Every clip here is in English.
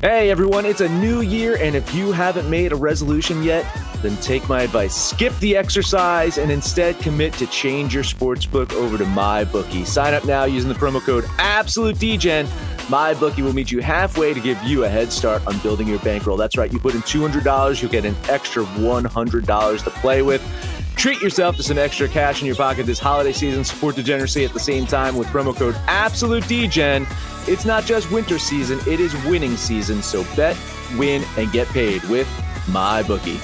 Hey everyone, it's a new year, and if you haven't made a resolution yet, then take my advice. Skip the exercise and instead commit to change your sportsbook over to MyBookie. Sign up now using the promo code AbsoluteDGen. MyBookie will meet you halfway to give you a head start on building your bankroll. That's right, you put in $200, you'll get an extra $100 to play with. Treat yourself to some extra cash in your pocket this holiday season. Support degeneracy at the same time with promo code AbsoluteDGen. It's not just winter season, it is winning season. So bet, win, and get paid with my bookie.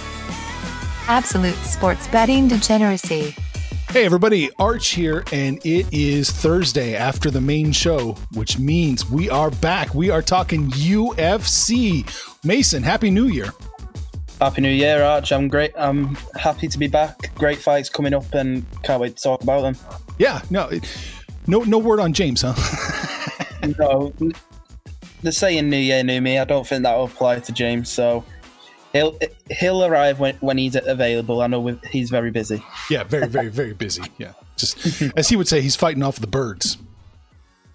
Absolute sports betting degeneracy. Hey everybody, Arch here, and it is Thursday after the main show, which means we are back. We are talking UFC. Mason, Happy New Year. Happy New Year, Arch. I'm great. I'm happy to be back. Great fights coming up, and can't wait to talk about them. Yeah, no, no, no word on James, huh? no, the saying "New Year, New Me." I don't think that will apply to James. So he'll he'll arrive when when he's available. I know he's very busy. Yeah, very, very, very busy. Yeah, just as he would say, he's fighting off the birds.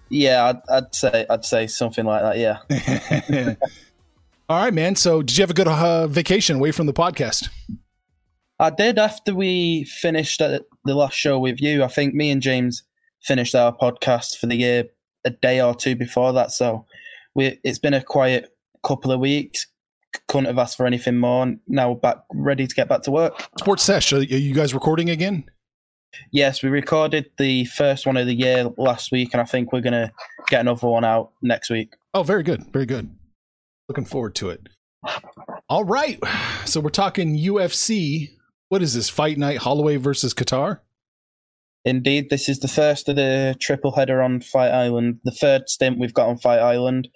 Yeah, I'd, I'd say I'd say something like that. Yeah. All right, man. So, did you have a good uh, vacation away from the podcast? I did after we finished the last show with you. I think me and James finished our podcast for the year a day or two before that. So, we it's been a quiet couple of weeks. Couldn't have asked for anything more. Now we're back, ready to get back to work. Sports Sesh, are you guys recording again? Yes, we recorded the first one of the year last week, and I think we're gonna get another one out next week. Oh, very good, very good. Looking forward to it. All right. So we're talking UFC. What is this? Fight night Holloway versus Kattar? Indeed, this is the first of the triple header on Fight Island, the third stint we've got on Fight Island.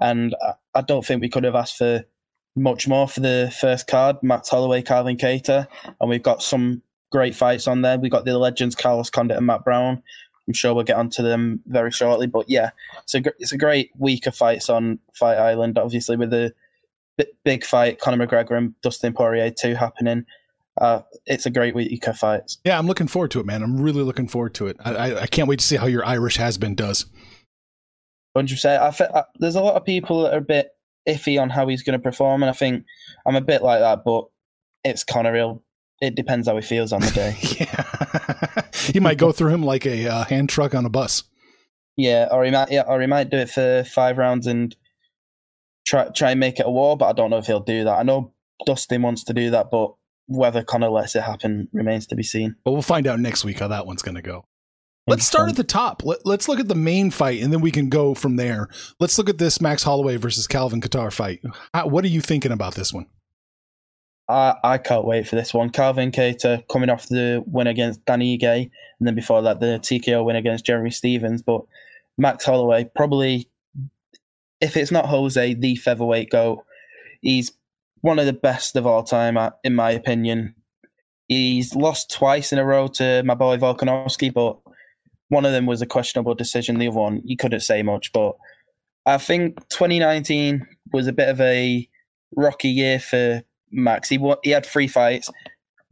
And I don't think we could have asked for much more for the first card Max Holloway, Calvin Kattar. And we've got some great fights on there. We've got the legends Carlos Condit and Matt Brown. I'm sure we'll get onto them very shortly. But yeah, it's a it's a great week of fights on Fight Island. Obviously, with the big fight, Conor McGregor and Dustin Poirier two happening. Uh, it's a great week of fights. Yeah, I'm looking forward to it, man. I'm really looking forward to it. I, I, I can't wait to see how your Irish has been does. Hundred percent. I, I there's a lot of people that are a bit iffy on how he's going to perform, and I think I'm a bit like that. But it's Conor. He'll it depends how he feels on the day. yeah, he might go through him like a uh, hand truck on a bus. Yeah, or he might, yeah, or he might do it for five rounds and try try and make it a war. But I don't know if he'll do that. I know Dustin wants to do that, but whether Conor lets it happen remains to be seen. But we'll find out next week how that one's going to go. Let's start at the top. Let, us look at the main fight, and then we can go from there. Let's look at this Max Holloway versus Calvin Kattar fight. How, what are you thinking about this one? I, I can't wait for this one. Calvin Kattar coming off the win against Danny Ige, and then before that, the TKO win against Jeremy Stephens. But Max Holloway, probably, if it's not Jose, the featherweight goat, he's one of the best of all time, uh, in my opinion. He's lost twice in a row to my boy Volkanovski, but one of them was a questionable decision. The other one, you couldn't say much. But I think 2019 was a bit of a rocky year for Max. He he had three fights.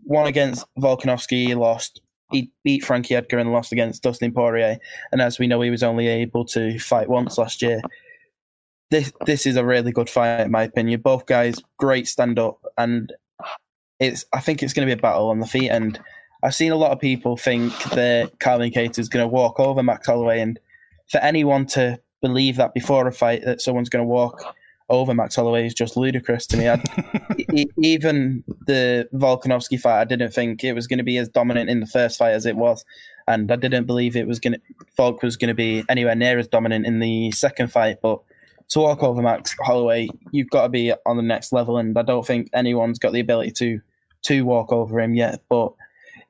One against Volkanovski, he lost. He beat Frankie Edgar and lost against Dustin Poirier. And as we know, he was only able to fight once last year. This this is a really good fight, in my opinion. Both guys, great stand up, and it's. I think it's going to be a battle on the feet. And I've seen a lot of people think that Calvin Kattar is going to walk over Max Holloway, and for anyone to believe that before a fight that someone's going to walk over Max Holloway is just ludicrous to me. I, even the Volkanovski fight, I didn't think it was going to be as dominant in the first fight as it was, and I didn't believe it was going to Volk was going to be anywhere near as dominant in the second fight. But to walk over Max Holloway, you've got to be on the next level, and I don't think anyone's got the ability to to walk over him yet. But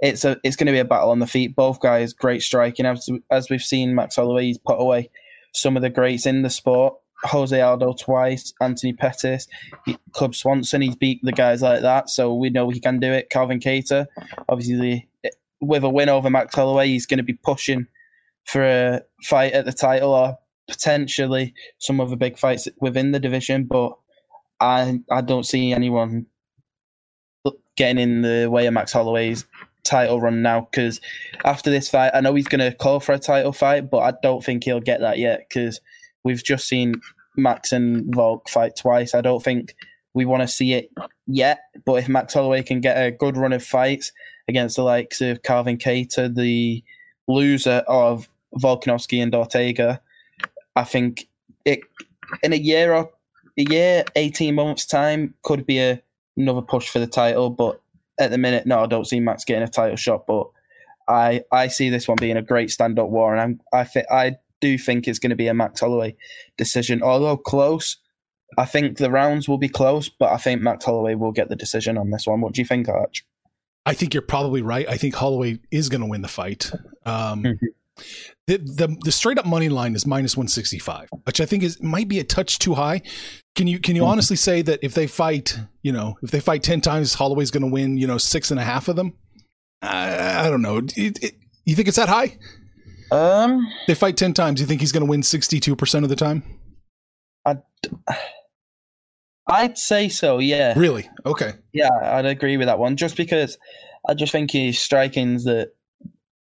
it's a it's going to be a battle on the feet. Both guys great striking, as as we've seen Max Holloway he's put away some of the greats in the sport Jose Aldo twice, Anthony Pettis, Cub Swanson. He's beat the guys like that, so we know he can do it. Calvin Kattar, obviously, with a win over Max Holloway, he's going to be pushing for a fight at the title or potentially some other big fights within the division. But I I don't see anyone getting in the way of Max Holloway's title run now because after this fight, I know he's going to call for a title fight, but I don't think he'll get that yet because we've just seen Max and Volk fight twice. I don't think we want to see it yet, but if Max Holloway can get a good run of fights against the likes of Calvin Kattar, the loser of Volkanovski and Ortega, I think it in a year or a year, eighteen months time could be a, another push for the title. But at the minute, no, I don't see Max getting a title shot. But I I see this one being a great stand up war, and I'm, I think I do you think it's going to be a Max Holloway decision, although close. I think the rounds will be close, but I think Max Holloway will get the decision on this one. What do you think, Arch? I think you're probably right. I think Holloway is going to win the fight. Um, mm-hmm. the, the the straight up money line is minus 165, which I think is might be a touch too high. Can you can you mm-hmm. honestly say that if they fight, you know, if they fight 10 times, Holloway's going to win, you know, six and a half of them? I, I don't know. It, it, you think it's that high? Um, they fight 10 times. You think he's going to win 62% of the time? I'd, I'd say so, yeah. Really? Okay. Yeah, I'd agree with that one. Just because I just think his striking's the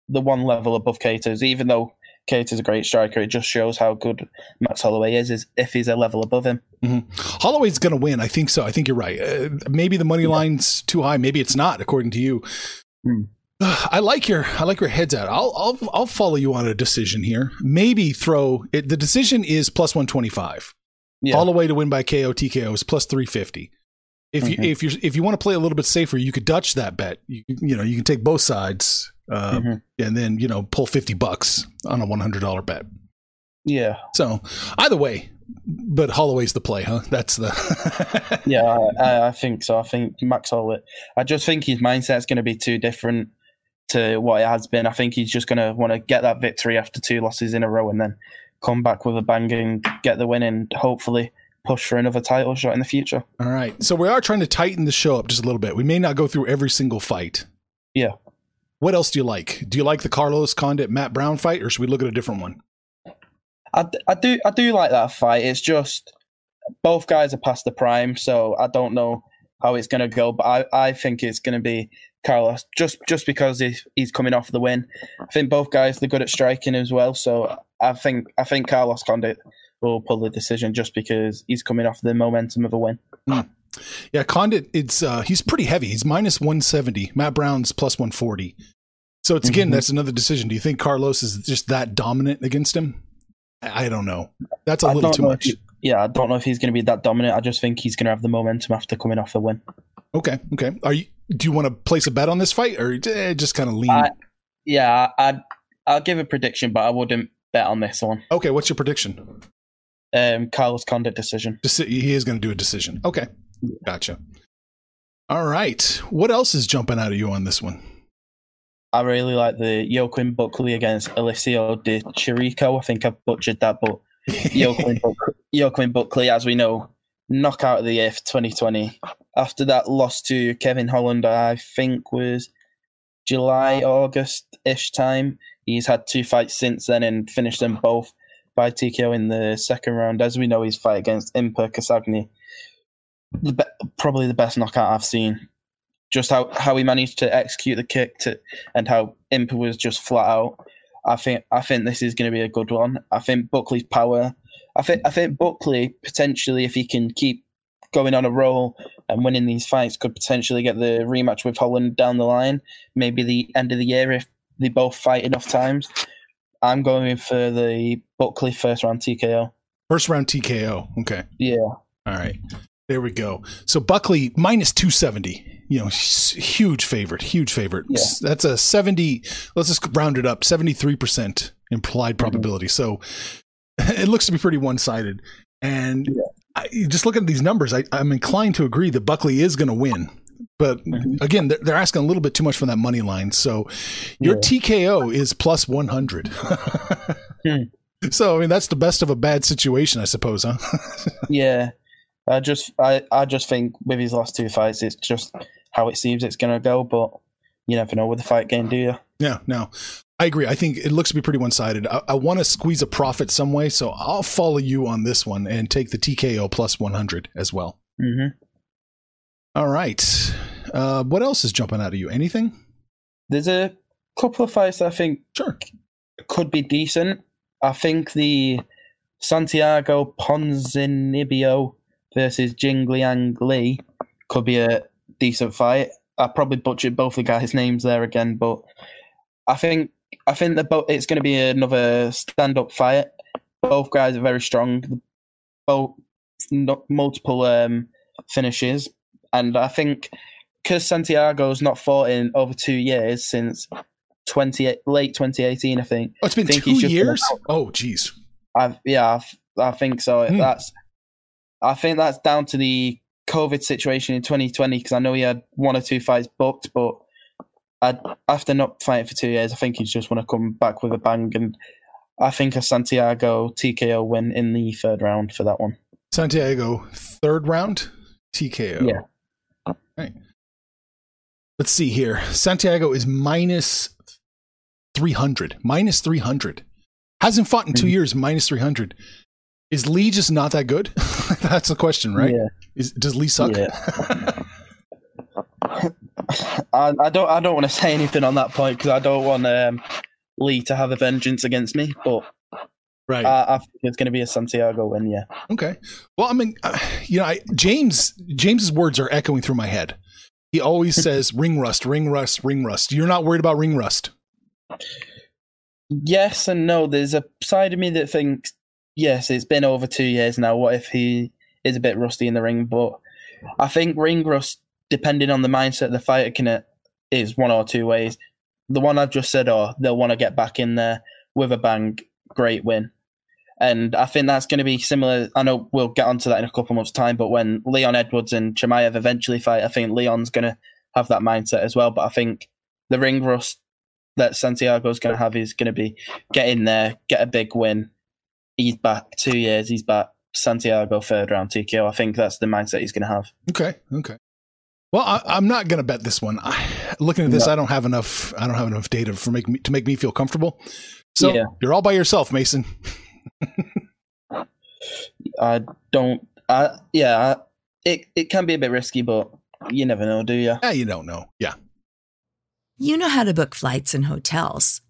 the one level above Kattar's, even though Kattar's a great striker, it just shows how good Max Holloway is, is if he's a level above him. Mm-hmm. Holloway's going to win. I think so. I think you're right. Uh, maybe the money yeah. line's too high. Maybe it's not, according to you. Mm. I like your I like your heads out. I'll I'll I'll follow you on a decision here. Maybe throw it. The decision is plus one twenty five. Yeah. All the way to win by KO TKO is plus three fifty. If mm-hmm. you if you if you want to play a little bit safer, you could Dutch that bet. You you know you can take both sides, uh, mm-hmm. and then you know pull fifty bucks on a one hundred dollar bet. Yeah. So either way, but Holloway's the play, huh? That's the. yeah, I, I, think so. I think Max Holloway. I just think his mindset's going to be too different to what it has been. I think he's just going to want to get that victory after two losses in a row and then come back with a bang and get the win and hopefully push for another title shot in the future. All right. So we are trying to tighten the show up just a little bit. We may not go through every single fight. Yeah. What else do you like? Do you like the Carlos Condit Matt Brown fight, or should we look at a different one? I, I do I do like that fight. It's just both guys are past the prime, so I don't know how it's going to go. But I, I think it's going to be Carlos, just just because he's, he's coming off the win. I think both guys they're good at striking as well. So I think I think Carlos Condit will pull the decision just because he's coming off the momentum of a win. Mm. Yeah, Condit, it's uh, he's pretty heavy. He's minus one seventy. Matt Brown's plus one forty. So it's again, mm-hmm. that's another decision. Do you think Carlos is just that dominant against him? I don't know. That's a I little too much. He, yeah, I don't know if he's going to be that dominant. I just think he's going to have the momentum after coming off the win. Okay, okay. Are you? Do you want to place a bet on this fight, or eh, just kind of lean? I, yeah, I'd I'll give a prediction, but I wouldn't bet on this one. Okay, what's your prediction? Um, Carlos Condit decision. Deci- he is going to do a decision. Okay, gotcha. All right. What else is jumping out of you on this one? I really like the Joaquin Buckley against Alessio De Chirico. I think I've butchered that, but Joaquin, Buckley, Joaquin Buckley, as we know, knockout of the year for 2020. After that loss to Kevin Holland, I think was July, August ish time. He's had two fights since then and finished them both by TKO in the second round. As we know, his fight against Impa Kasanganay, the be- probably the best knockout I've seen. Just how, how he managed to execute the kick to, and how Impa was just flat out. I think I think this is going to be a good one. I think Buckley's power I think I think Buckley potentially, if he can keep going on a roll and winning these fights, could potentially get the rematch with Holland down the line. Maybe the end of the year if they both fight enough times. I'm going for the Buckley first round TKO. First round TKO. Okay. Yeah. All right. There we go. So Buckley minus 270. You know, huge favorite, huge favorite. Yeah. That's a 70, let's just round it up, 73% implied mm-hmm. probability. Mm-hmm. So it looks to be pretty one sided. And yeah. I, just looking at these numbers, I, am inclined to agree that Buckley is going to win. But mm-hmm. again, they're, they're, asking a little bit too much for that money line. So your yeah. TKO is plus 100. hmm. So I mean, that's the best of a bad situation, I suppose, huh? yeah, I just I, I just think with his last two fights, it's just how it seems it's going to go. But you never know with the fight game, do you? Yeah, no, I agree. I think it looks to be pretty one sided. I, I want to squeeze a profit some way, so I'll follow you on this one and take the TKO plus 100 as well. Mm-hmm. All right. Uh, what else is jumping out of you? Anything? There's a couple of fights I think sure could be decent. I think the Santiago Ponzinibbio versus Jingliang Li could be a decent fight. I probably butchered both the guys' names there again, but I think I think that both it's going to be another stand-up fight. Both guys are very strong. Both multiple um, finishes, and I think because Santiago's not fought in over two years since twenty late twenty eighteen, I think. Oh, it's been two years. Oh, jeez. I yeah, I, I think so. Hmm. That's I think that's down to the COVID situation in 2020 because I know he had one or two fights booked, but I, after not fighting for two years, I think he's just want to come back with a bang. And I think a Santiago TKO win in the third round for that one. Santiago, third round TKO. Yeah. Right. Let's see here. Santiago is minus 300. Minus 300. Hasn't fought in 2 mm-hmm. years, minus 300. Is Lee just not that good? That's the question, right? Yeah. Is, does Lee suck? Yeah. I, I, don't. I don't want to say anything on that point because I don't want um, Lee to have a vengeance against me. But right, I, I think it's going to be a Santiago win. Yeah. Okay. Well, I mean, uh, you know, I, James James's words are echoing through my head. He always says ring rust, ring rust, ring rust. You're not worried about ring rust. Yes and no. There's a side of me that thinks yes, it's been over two years now. What if he is a bit rusty in the ring? But I think ring rust, depending on the mindset the fighter can, is one or two ways. The one I've just said, or they'll want to get back in there with a bang, great win. And I think that's going to be similar. I know we'll get onto that in a couple of months' time, but when Leon Edwards and Chimaev eventually fight, I think Leon's going to have that mindset as well. But I think the ring rust that Santiago's going to have is going to be get in there, get a big win, he's back two years. He's back. Santiago third round TKO. I think that's the mindset he's going to have. Okay. Okay. Well, I, am not going to bet this one. I, looking at this, no. I don't have enough. I don't have enough data for make me to make me feel comfortable. So yeah. you're all by yourself, Mason. I don't. I yeah. I, it it can be a bit risky, but you never know, do you? Yeah, you don't know. Yeah. You know how to book flights and hotels.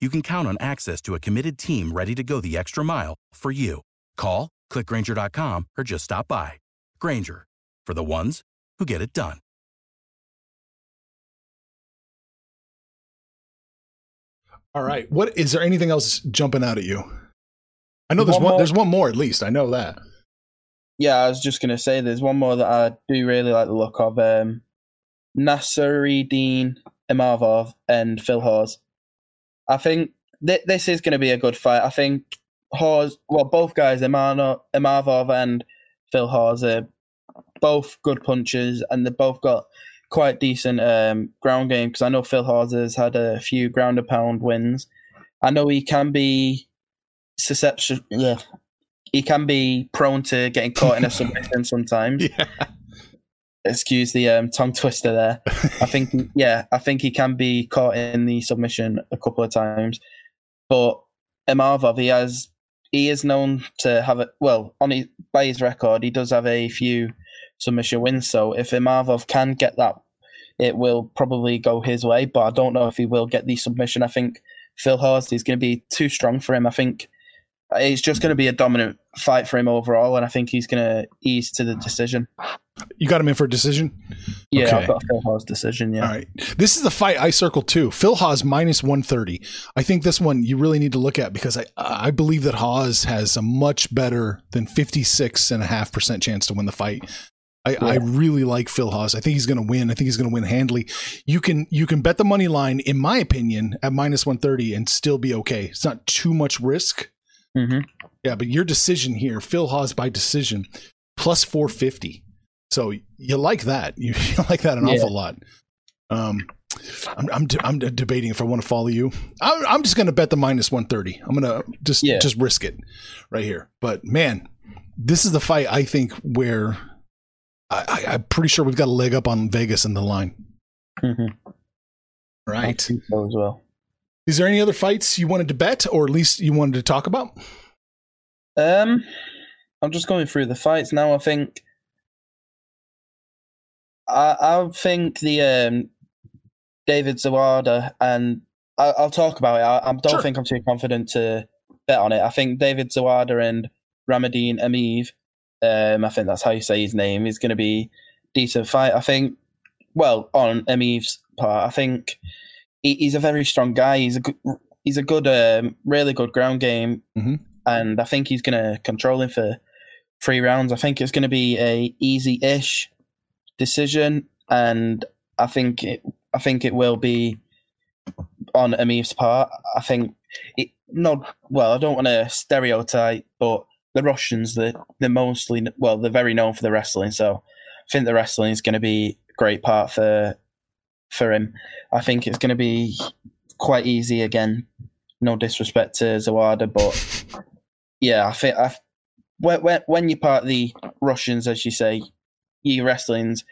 you can count on access to a committed team ready to go the extra mile for you. Call, clickgrainger.com, or just stop by. Grainger, for the ones who get it done. All right. What is there anything else jumping out at you? I know there's one, one there's one more at least. I know that. Yeah, I was just gonna say there's one more that I do really like the look of. Um Nassourdine Imavov and Phil Hawes. I think th- this is going to be a good fight. I think Hawes, well, both guys, Imano, and Phil Hawes, are both good punchers, and they've both got quite decent um, ground game. Because I know Phil Hawes has had a few ground and pound wins. I know he can be susceptible. Yeah, he can be prone to getting caught in a submission sometimes. Yeah. Excuse the um, tongue twister there. I think, yeah, I think he can be caught in the submission a couple of times, but Imavov, he has he is known to have it. Well, on his, by his record, he does have a few submission wins. So if Imavov can get that, it will probably go his way. But I don't know if he will get the submission. I think Phil Hawes is going to be too strong for him. I think it's just going to be a dominant fight for him overall, and I think he's going to ease to the decision. You got him in for a decision? Yeah, okay. I've got Phil Hawes decision. Yeah. All right. This is the fight I circle too. Phil Hawes minus 130. I think this one you really need to look at because I I believe that Hawes has a much better than 56.5% chance to win the fight. I, yeah. I really like Phil Hawes. I think he's going to win. I think he's going to win handily. You can you can bet the money line, in my opinion, at minus 130 and still be okay. It's not too much risk. Mm-hmm. Yeah, but your decision here, Phil Hawes by decision, plus 450. So you like that. You, like that an yeah. awful lot. Um, I'm I'm, de- I'm debating if I want to follow you. I'm, I'm just going to bet the minus 130. I'm going to just yeah. just risk it right here. But man, this is the fight I think where I, I, am pretty sure we've got a leg up on Vegas in the line. Mm-hmm. Right. so as well. Is there any other fights you wanted to bet, or at least you wanted to talk about? Um, I'm just going through the fights now. I think I, I think the um, David Zawada and I, will talk about it. I, I don't sure. think I'm too confident to bet on it. I think David Zawada and Ramadine Emeev, um, I think that's how you say his name, is going to be decent fight. I think, well, on Emeev's part, I think he, he's a very strong guy. He's a good, he's a good, um, really good ground game, mm-hmm. and I think he's going to control him for three rounds. I think it's going to be a easy-ish decision, and I think it, I think it will be on Emeev's part. I think it not well. I don't want to stereotype, but the Russians, they're, they're mostly well, they're very known for the wrestling. So I think the wrestling is going to be a great part for for him. I think it's going to be quite easy again. No disrespect to Zawada, but yeah, I think I, when when you're part of the Russians, as you say, you wrestling's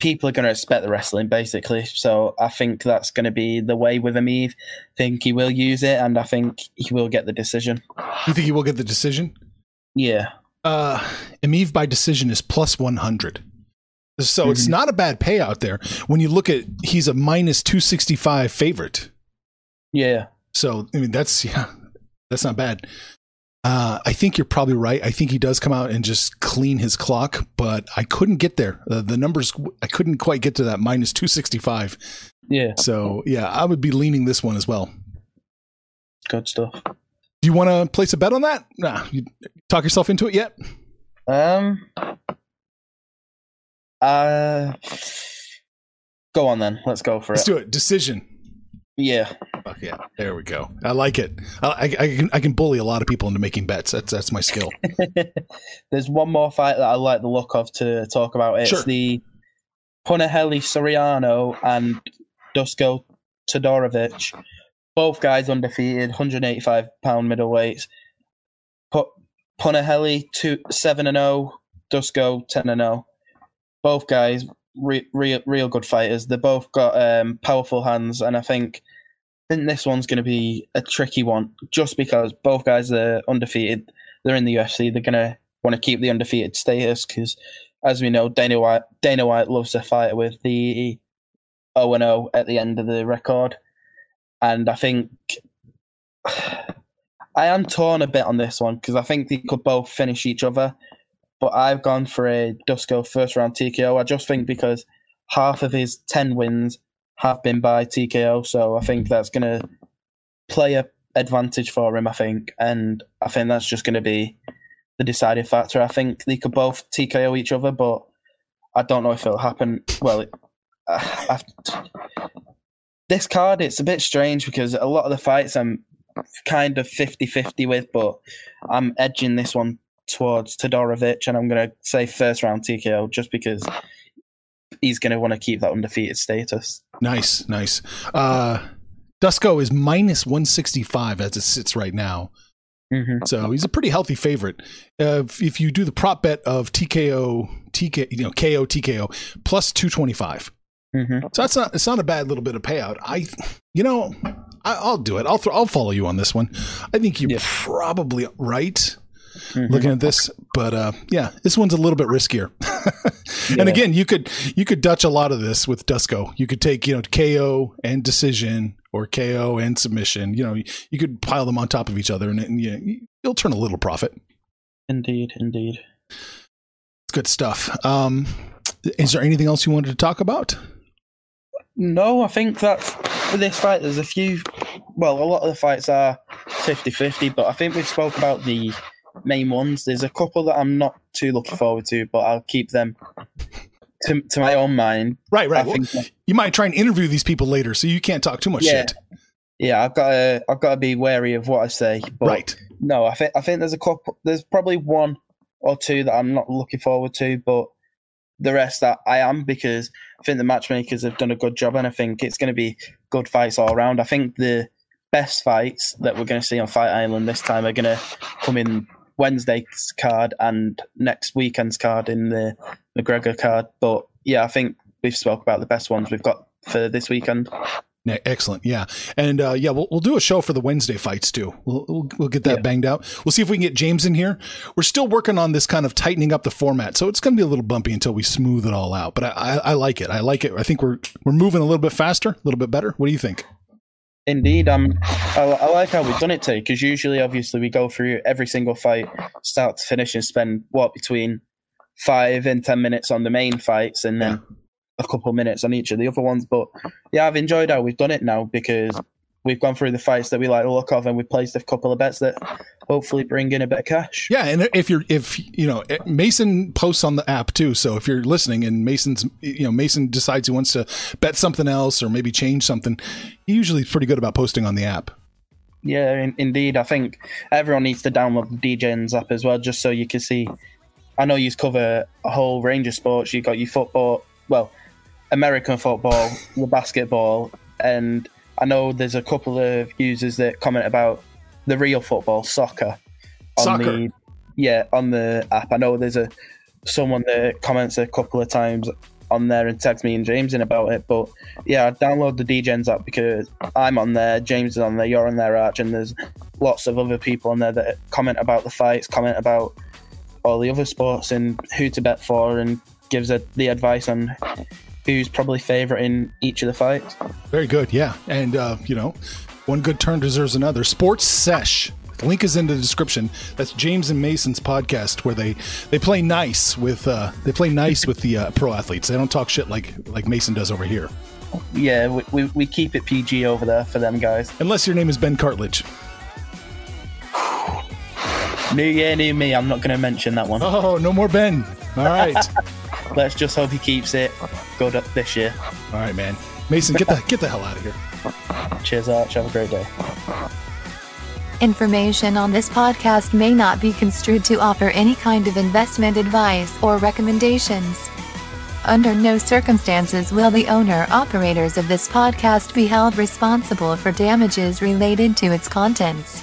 people are going to respect the wrestling basically. So I think that's going to be the way with Emeev. I think he will use it, and I think he will get the decision. You think he will get the decision? Yeah. Uh, Emeev by decision is plus one hundred. So mm-hmm. it's not a bad payout there. When you look at, he's a minus two sixty five favorite. Yeah. So I mean, that's yeah, that's not bad. Uh, I think you're probably right. I think he does come out and just clean his clock, but I couldn't get there. Uh, the numbers, I couldn't quite get to that minus 265. Yeah. So, yeah, I would be leaning this one as well. Good stuff. Do you want to place a bet on that? Nah, you talk yourself into it yet? Um, uh, go on then. Let's go for Let's it. Let's do it. Decision. Yeah. Fuck yeah. There we go. I like it. I, I, can I can bully a lot of people into making bets. That's that's my skill. There's one more fight that I like the look of to talk about. It's sure. the Punahele Soriano and Dusko Todorovic. Both guys undefeated, 185 pound middleweights. Put Punahele two seven and zero, Dusko ten and zero. Both guys re- real real good fighters. They both got um, powerful hands, and I think I think this one's going to be a tricky one, just because both guys are undefeated. They're in the UFC. They're going to want to keep the undefeated status because, as we know, Dana White Dana White loves to fight with the O and O at the end of the record, and I think. I am torn a bit on this one because I think they could both finish each other but I've gone for a Dusko first round TKO. I just think because half of his 10 wins have been by TKO, so I think that's going to play a advantage for him, I think. And I think that's just going to be the deciding factor. I think they could both TKO each other, but I don't know if it'll happen. Well, it, uh, this card, it's a bit strange because a lot of the fights I'm kind of 50 50 with, but I'm edging this one towards Todorovic, and I'm going to say first round TKO just because he's going to want to keep that undefeated status. Nice, nice. Uh, Dusko is minus 165 as it sits right now. Mm-hmm. So he's a pretty healthy favorite. Uh, if, if, you do the prop bet of TKO, TK, you know, KO, TKO plus 225. Mm-hmm. So that's not, it's not a bad little bit of payout. I, you know, I, will do it. I'll, th- I'll follow you on this one. I think you're yeah. probably right. Mm-hmm. looking at this. But uh, yeah, this one's a little bit riskier. yeah. And again, you could you could dutch a lot of this with Dusko. You could take you know KO and decision or KO and submission. You know, you could pile them on top of each other, and, and you know, you'll turn a little profit. Indeed, indeed. It's good stuff. Um, is there anything else you wanted to talk about? No, I think that's for this fight. There's a few. Well, a lot of the fights are 50-50, but I think we spoke about the main ones. There's a couple that I'm not too looking forward to, but I'll keep them to, to my own mind. Right, right. Well, you might try and interview these people later, so you can't talk too much yeah, shit. Yeah, I've got to, I've got to be wary of what I say. right. No, I think I think there's a couple. There's probably one or two that I'm not looking forward to, but the rest that I am because I think the matchmakers have done a good job, and I think it's going to be good fights all around. I think the best fights that we're going to see on Fight Island this time are going to come in Wednesday's card and next weekend's card in the McGregor card. But yeah, I think we've spoke about the best ones we've got for this weekend. Excellent, yeah, and uh, yeah, we'll we'll do a show for the Wednesday fights too. We'll we'll, we'll get that yeah. banged out. We'll see if we can get James in here. We're still working on this kind of tightening up the format, so it's going to be a little bumpy until we smooth it all out. But I, I, I like it. I like it. I think we're we're moving a little bit faster, a little bit better. What do you think? Indeed, um, I, I, like how we've done it today because usually, obviously, we go through every single fight, start to finish, and spend what between five and ten minutes on the main fights, and then yeah. a couple minutes on each of the other ones. But yeah, I've enjoyed how we've done it now because we've gone through the fights that we like the look of, and we've placed a couple of bets that hopefully bring in a bit of cash. Yeah, and if you're if you know eh, Mason posts on the app too, so if you're listening and Mason's you know Mason decides he wants to bet something else or maybe change something, he usually is pretty good about posting on the app. Yeah, in, indeed. I think everyone needs to download the DGens app as well, just so you can see. I know you cover a whole range of sports. You've got your football, well, American football, your basketball, and I know there's a couple of users that comment about the real football, soccer, on soccer. the yeah on the app. I know there's a someone that comments a couple of times on there and tags me and James in about it. But yeah, I download the DGens app because I'm on there, James is on there, you're on there, Arch, and there's lots of other people on there that comment about the fights, comment about all the other sports and who to bet for, and gives a, the advice on who's probably favorite in each of the fights. Very good, yeah. And, uh, you know, one good turn deserves another. Sports Sesh. The link is in the description. That's James and Mason's podcast where they they play nice with uh, they play nice with the uh, pro athletes. They don't talk shit like like Mason does over here. Yeah, we, we, we keep it PG over there for them guys. Unless your name is Ben Cartledge. new year, new me. I'm not going to mention that one. Oh, no more Ben. All right. Let's just hope he keeps it good this year. All right, man. Mason, get the get the hell out of here. Cheers, Arch. Have a great day. Information on this podcast may not be construed to offer any kind of investment advice or recommendations. Under no circumstances will the owner operators of this podcast be held responsible for damages related to its contents.